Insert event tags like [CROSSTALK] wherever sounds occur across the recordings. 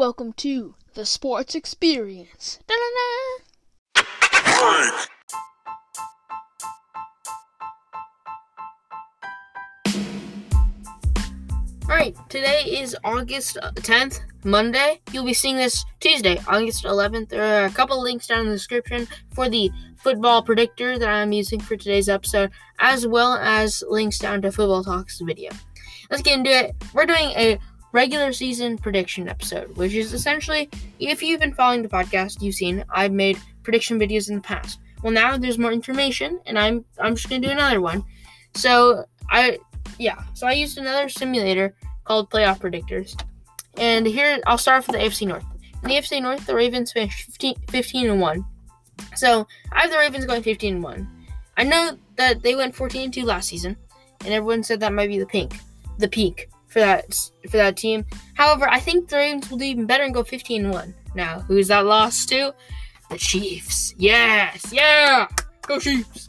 Welcome to the Sports Experience. Da-da-da. Alright, today is August uh, 10th, Monday. You'll be seeing this Tuesday, August 11th. There are a couple links down in the description for the football predictor that I'm using for today's episode, as well as links down to Football Talks video. Let's get into it. We're doing a regular season prediction episode, which is essentially, if you've been following the podcast, you've seen I've made prediction videos in the past. Well, now there's more information, and I'm I'm just gonna do another one. So I yeah, so I used another simulator called Playoff Predictors. And here, I'll start off with the AFC North. In the AFC North, the Ravens finished 15, 15 and 1. So I have the Ravens going 15 and 1. I know that they went 14 and 2 last season, and everyone said that might be the pink, the peak for that for that team. However, I think the Ravens will do even better and go 15-1. Now, who's that lost to? The Chiefs. Yes, yeah, go Chiefs.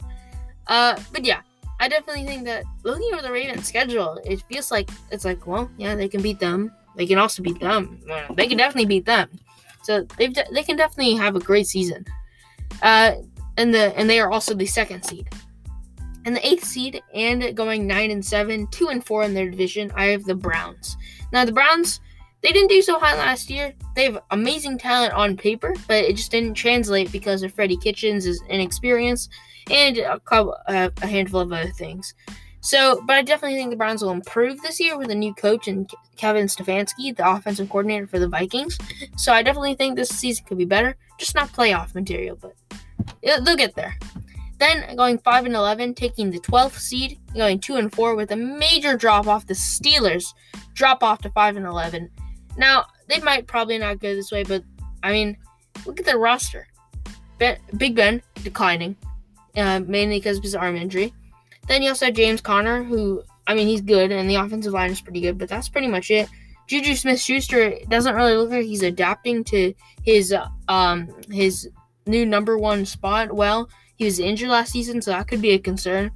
Uh, but yeah, I definitely think that looking over the Ravens schedule, it feels like it's like, well, yeah, they can beat them. They can also beat them. Uh, They can definitely beat them. So they've de- they can definitely have a great season. Uh, and the and they are also the second seed. And the eighth seed and going nine and seven, two and four in their division, I have the Browns. Now the Browns, they didn't do so hot last year. They have amazing talent on paper, but it just didn't translate because of Freddie Kitchens' inexperience and a couple, uh, a handful of other things. So, but I definitely think the Browns will improve this year with a new coach and Kevin Stefanski, the offensive coordinator for the Vikings. So I definitely think this season could be better, just not playoff material, but they'll get there. Then going five and eleven, taking the twelfth seed, going two and four with a major drop off. The Steelers drop off to five and eleven. Now they might probably not go this way, but I mean, look at their roster. Ben, Big Ben declining uh, mainly because of his arm injury. Then you also have James Conner, who I mean he's good, and the offensive line is pretty good, but that's pretty much it. Juju Smith-Schuster doesn't really look like he's adapting to his uh, um his new number one spot. Well, he was injured last season, so that could be a concern.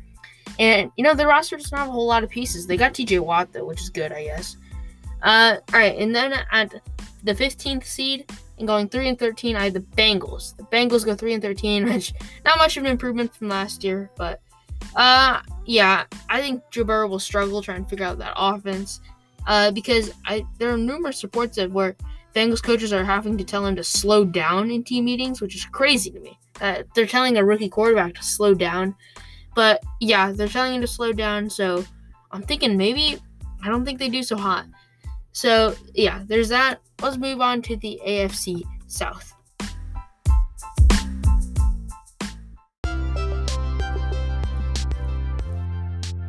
And you know the roster doesn't have a whole lot of pieces. They got T.J. Watt though, which is good, I guess. Uh, all right, and then at the 15th seed and going 3 and 13, I had the Bengals. The Bengals go 3 and 13, [LAUGHS] which not much of an improvement from last year, but uh yeah, I think Joe Burrow will struggle trying to figure out that offense. Uh because I there are numerous reports of where Bengals coaches are having to tell him to slow down in team meetings, which is crazy to me. Uh, they're telling a rookie quarterback to slow down. But yeah, they're telling him to slow down, so I'm thinking maybe I don't think they do so hot. So yeah, there's that. Let's move on to the AFC South.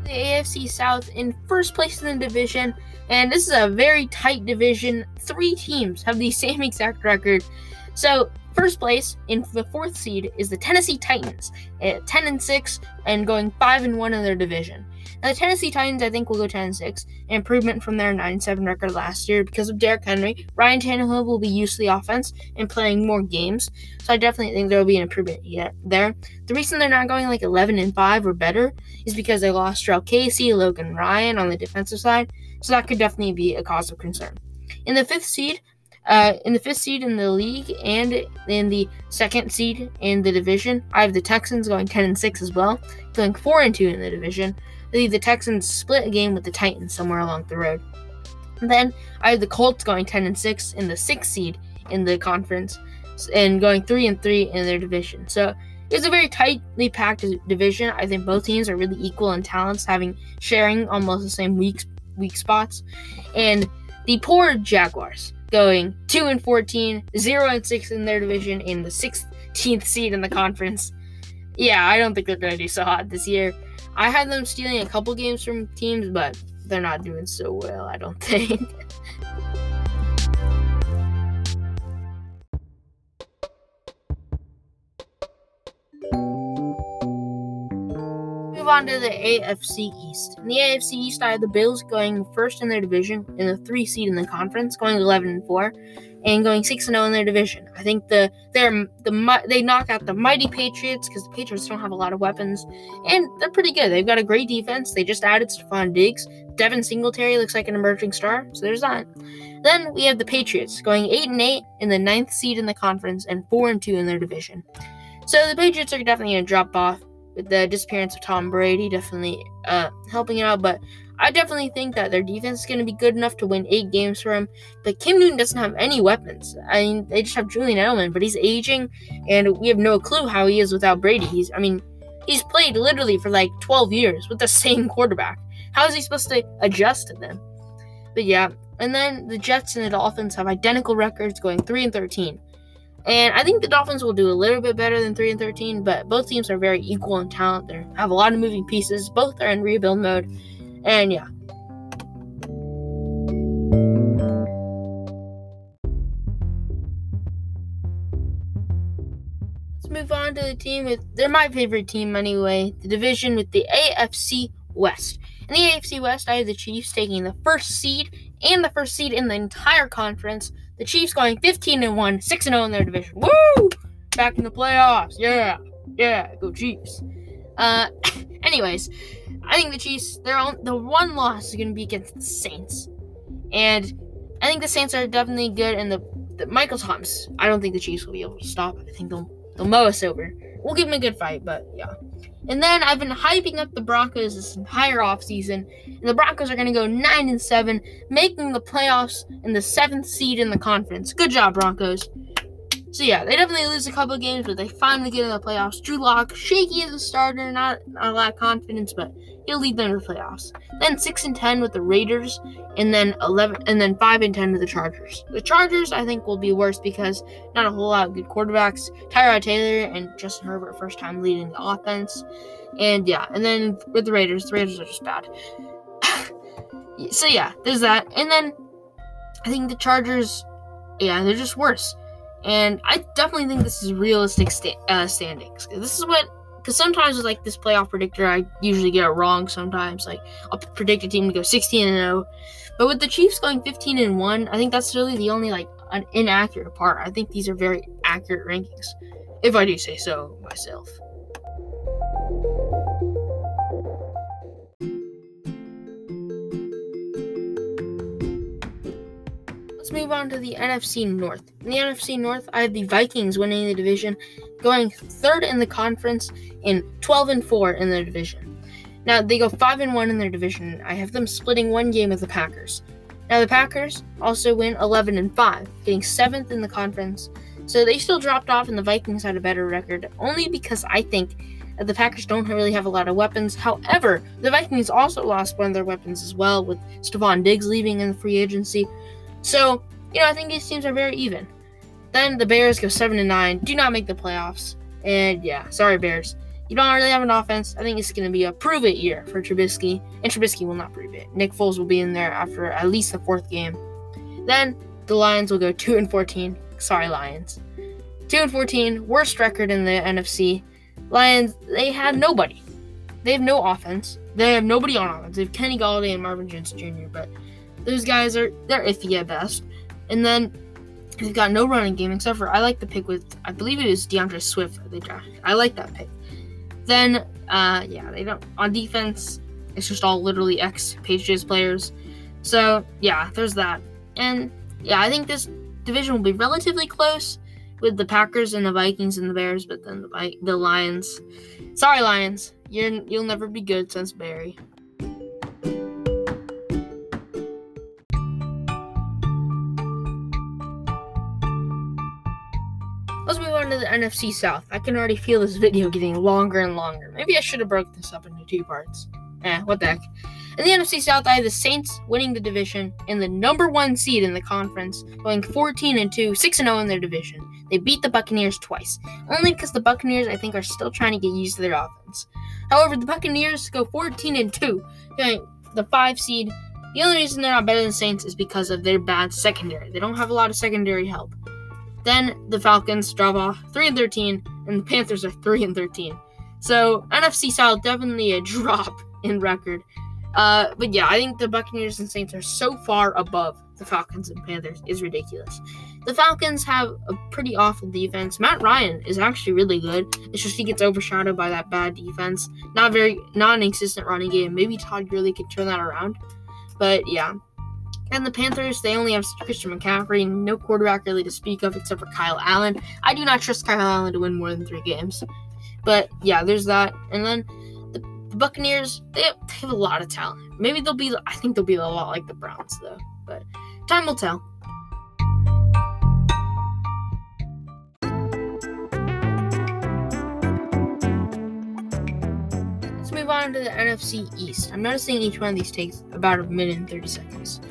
The AFC South in first place in the division, and this is a very tight division. Three teams have the [LAUGHS] same exact record. So first place in the fourth seed is the Tennessee Titans at 10 and 6 and going 5 and 1 in their division. Now, the Tennessee Titans, I think, will go 10 and 6, an improvement from their 9 7 record last year because of Derrick Henry. Ryan Tannehill will be used to the offense and playing more games, so I definitely think there will be an improvement there. The reason they're not going like 11 and 5 or better is because they lost Terrell Casey, Logan Ryan on the defensive side, so that could definitely be a cause of concern. In the fifth seed, uh, in the fifth seed in the league and in the second seed in the division, I have the Texans going 10 and 6 as well, going 4 and 2 in the division. Think the Texans split a game with the Titans somewhere along the road. And then I have the Colts going 10 and 6 in the sixth seed in the conference and going 3 and 3 in their division. So it's a very tightly packed division. I think both teams are really equal in talents, having sharing almost the same weak weak spots. And the poor Jaguars going 2 and 14, 0 and 6 in their division in the 16th seed in the conference. Yeah, I don't think they're going to do so hot this year. I had them stealing a couple games from teams, but they're not doing so well, I don't [LAUGHS] think. On to the AFC East. In the AFC East, I have the Bills going first in their division in the three seed in the conference, going 11 and 4, and going 6 and 0 in their division. I think the they're the they knock out the mighty Patriots because the Patriots don't have a lot of weapons, and they're pretty good. They've got a great defense. They just added Stefon Diggs. Devin Singletary looks like an emerging star, so there's that. Then we have the Patriots going eight and eight in the ninth seed in the conference and four and two in their division. So the Patriots are definitely gonna drop off with the disappearance of Tom Brady, definitely uh, helping it out. But I definitely think that their defense is going to be good enough to win eight games for him. But Cam Newton doesn't have any weapons. I mean, they just have Julian Edelman, but he's aging, and we have no clue how he is without Brady. He's, I mean, he's played literally for like 12 years with the [LAUGHS] same quarterback. How is he supposed to adjust to them? But yeah, and then the Jets and the Dolphins have identical records, going three and 13. And I think the Dolphins will do a little bit better than 3 and 13, but both teams are very equal in talent. They have a lot of moving pieces. Both are in rebuild mode. And yeah. Let's move on to the team with they're my favorite team anyway, the division with the AFC West. In the AFC West, I have the Chiefs taking the first seed and the first seed in the entire conference. The Chiefs going 15 and 1, 6 and 0 in their division. Woo! Back in the playoffs. Yeah. Yeah, go Chiefs. Uh [COUGHS] anyways, I think the Chiefs, their own, the one loss is going to be against the Saints. And I think the Saints are definitely good and the, the Michael Thomas, I don't think the Chiefs will be able to stop. I think they'll they'll mow us over. We'll give them a good fight, but yeah. And then I've been hyping up the Broncos this entire offseason, and the Broncos are going to go 9 and 7, making the playoffs in the seventh seed in the conference. Good job, Broncos. So yeah, they definitely lose a couple games, but they finally get in the playoffs. Drew Lock, shaky as a starter, not, not a lot of confidence, but he'll lead them to the playoffs. Then six and ten with the Raiders, and then eleven, and then five and ten with the Chargers. The Chargers, I think, will be worse because not a whole lot of good quarterbacks. Tyrod Taylor and Justin Herbert, first time leading the offense, and yeah, and then with the Raiders, the Raiders are just bad. [LAUGHS] so yeah, there's that, and then I think the Chargers, yeah, they're just worse. And I definitely think this is realistic sta- uh, standings. This is what, because sometimes with like this playoff predictor, I usually get it wrong. Sometimes, like I'll predict a team to go 16 and 0, but with the Chiefs going 15 and 1, I think that's really the only like an inaccurate part. I think these are very accurate rankings, if I do say so myself. Let's move on to the NFC North. In the NFC North, I have the Vikings winning the division, going third in the conference and 12 and 4 in their division. Now they go 5 and 1 in their division. I have them splitting one game with the Packers. Now the Packers also win 11 and 5, getting 7th in the conference. So they still dropped off and the Vikings had a better record only because I think the Packers don't really have a lot of weapons. However, the Vikings also lost one of their weapons as well with Stefon Diggs leaving in the free agency. So, you know, I think these teams are very even. Then the Bears go seven and nine, do not make the playoffs. And yeah, sorry Bears. You don't really have an offense. I think it's going to be a prove it year for Trubisky, and Trubisky will not prove it. Nick Foles will be in there after at least the fourth game. Then the Lions will go two and fourteen. Sorry, Lions. Two and fourteen, worst record in the NFC. Lions, they have nobody. They have no offense. They have nobody on offense. They have Kenny Golladay and Marvin Jones Jr. But those guys are they're iffy at best. And then they've got no running game except for I like the pick with I believe it is D'Andre Swift they drafted. I like that pick. Then uh yeah, they don't on defense, it's just all literally ex Patriots players. So yeah, there's that. And yeah, I think this division will be relatively close with the Packers and the Vikings and the Bears, but then the the Lions. Sorry, Lions, you're you'll never be good since Barry. The NFC South. I can already feel this video getting longer and longer. Maybe I should have broke this up into two parts. Eh, what the heck. In the NFC South, I have the Saints winning the division and the number one seed in the conference, going 14 and 2, 6 and 0 in their division. They beat the Buccaneers twice, only because the Buccaneers, I think, are still trying to get used to their offense. However, the Buccaneers go 14 and 2, going the five seed. The only reason they're not better than Saints is because of their bad secondary. They don't have a lot of secondary help. Then the Falcons drop off 3 and 13, and the Panthers are 3 and 13. So NFC South definitely a [LAUGHS] drop in record. Uh, but yeah, I think the Buccaneers and Saints are so far above the Falcons and Panthers is ridiculous. The Falcons have a pretty awful defense. Matt Ryan is actually really good. It's just he gets overshadowed by that bad defense. Not very, consistent running game. Maybe Todd Gurley could turn that around. But yeah. And the Panthers, they only have Christian McCaffrey, no quarterback really to speak of except for Kyle Allen. I do not trust Kyle Allen to win more than three games. But yeah, there's that. And then the, the Buccaneers, they have, they have a lot of talent. Maybe they'll be, I think they'll be a lot like the Browns, though. But time will tell. Let's move on to the NFC East. I'm noticing each one of these takes about a minute and 30 seconds.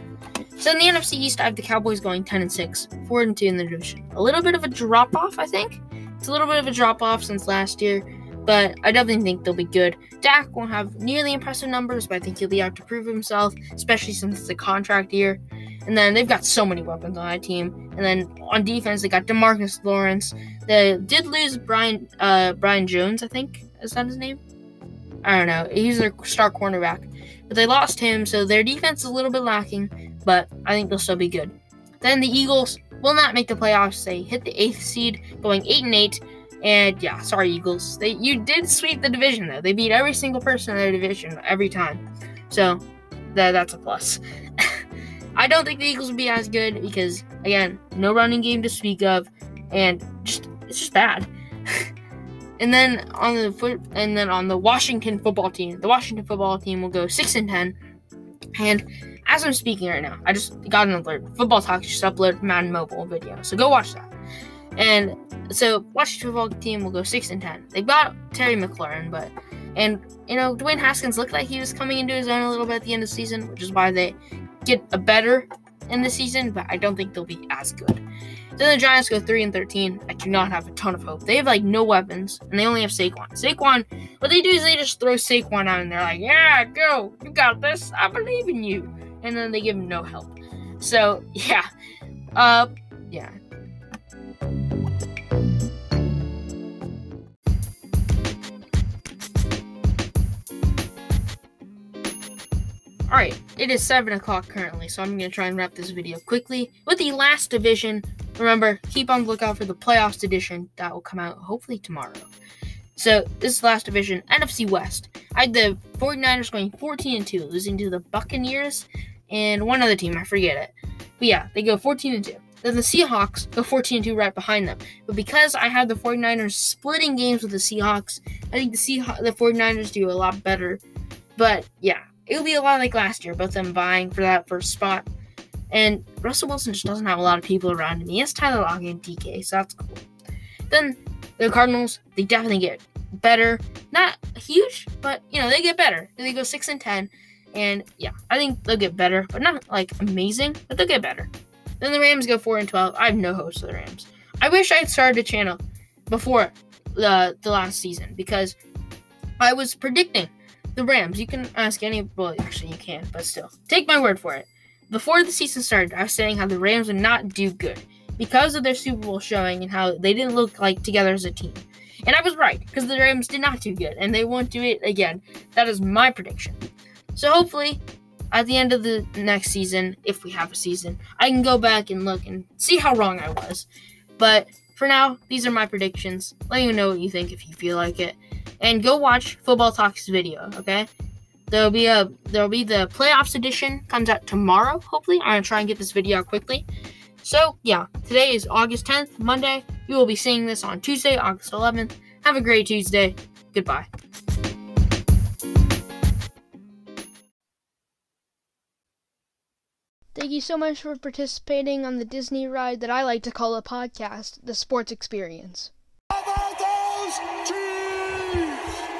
So in the NFC East, I have the Cowboys going 10 and 6, 4 and 2 in the division. A little bit of a drop off, I think. It's a little bit of a drop off since last year, but I definitely think they'll be good. Dak won't have nearly impressive numbers, but I think he'll be out to prove himself, especially since it's a contract year. And then they've got so many weapons on that team. And then on defense, they got Demarcus Lawrence. They did lose Brian uh, Brian Jones, I think. Is that his name? I don't know. He's their star cornerback. But they lost him, so their defense is a little bit lacking, but I think they'll still be good. Then the Eagles will not make the playoffs. They hit the eighth seed, going eight and eight. And yeah, sorry Eagles. They you did sweep the division though. They beat every single person in their division every time. So that that's a plus. [LAUGHS] I don't think the Eagles will be as good because again, no running game to speak of, and just it's just bad. [LAUGHS] and then on the foot, and then on the Washington football team, the Washington football team will go six and ten. And as I'm speaking right now, I just got an alert. Football Talk just uploaded Madden Mobile video, so go watch that. And so Washington football team will go six and ten. They got Terry McLaurin, but and you know Dwayne Haskins looked like he was coming into his own a little bit at the end of the season, which is why they get a better in the season, but I don't think they'll be as good. Then the Giants go three and thirteen. I do not have a ton of hope. They have like no weapons, and they only have Saquon. Saquon, what they do is they just throw Saquon out, and they're like, "Yeah, go, you got this. I believe in you." And then they give him no help. So yeah, uh, yeah. All right, it is 7 o'clock currently, so I'm going to try and wrap this video quickly with the last division. Remember, keep on the lookout for the playoffs edition that will come out hopefully tomorrow. So, this last division, NFC West. I had the 49ers going 14 and 2, losing to the Buccaneers and one other team, I forget it. But yeah, they go 14 and 2. Then the Seahawks go 14 and 2 right behind them. But because I have the 49ers splitting games with the Seahawks, I think the Seahawks, the 49ers do a lot better. But yeah, it'll be a lot like last year, both them vying for that first spot. And Russell Wilson just doesn't have a lot of people around him. He has Tyler Lockett and DK, so that's cool. Then the Cardinals, they definitely get better. Not huge, but you know, they get better. They go six and ten. And yeah, I think they'll get better, but not like amazing, but they'll get better. Then the Rams go four and twelve. I have no hopes for the Rams. I wish I had started a channel before the the last season because I was predicting the Rams. You can ask any. Well, actually, you can, but still, take my word for it. Before the season started, I was saying how the Rams would not do good because of their Super Bowl showing and how they didn't look like together as a team. And I was right because the Rams did not do good, and they won't do it again. That is my prediction. So hopefully, at the end of the next season, if we have a season, I can go back and look and see how wrong I was. But for now, these are my predictions. Let me know what you think if you feel like it and go watch Football Talks video. Okay, there'll be a there'll be the playoffs edition comes out tomorrow. Hopefully, I'm gonna try and get this video out quickly. So yeah, today is August 10th, Monday. You will be seeing this on Tuesday, August 11th. Have a great Tuesday. Goodbye. Thank you so much for participating on the Disney ride that I like to call a podcast, The Sports Experience.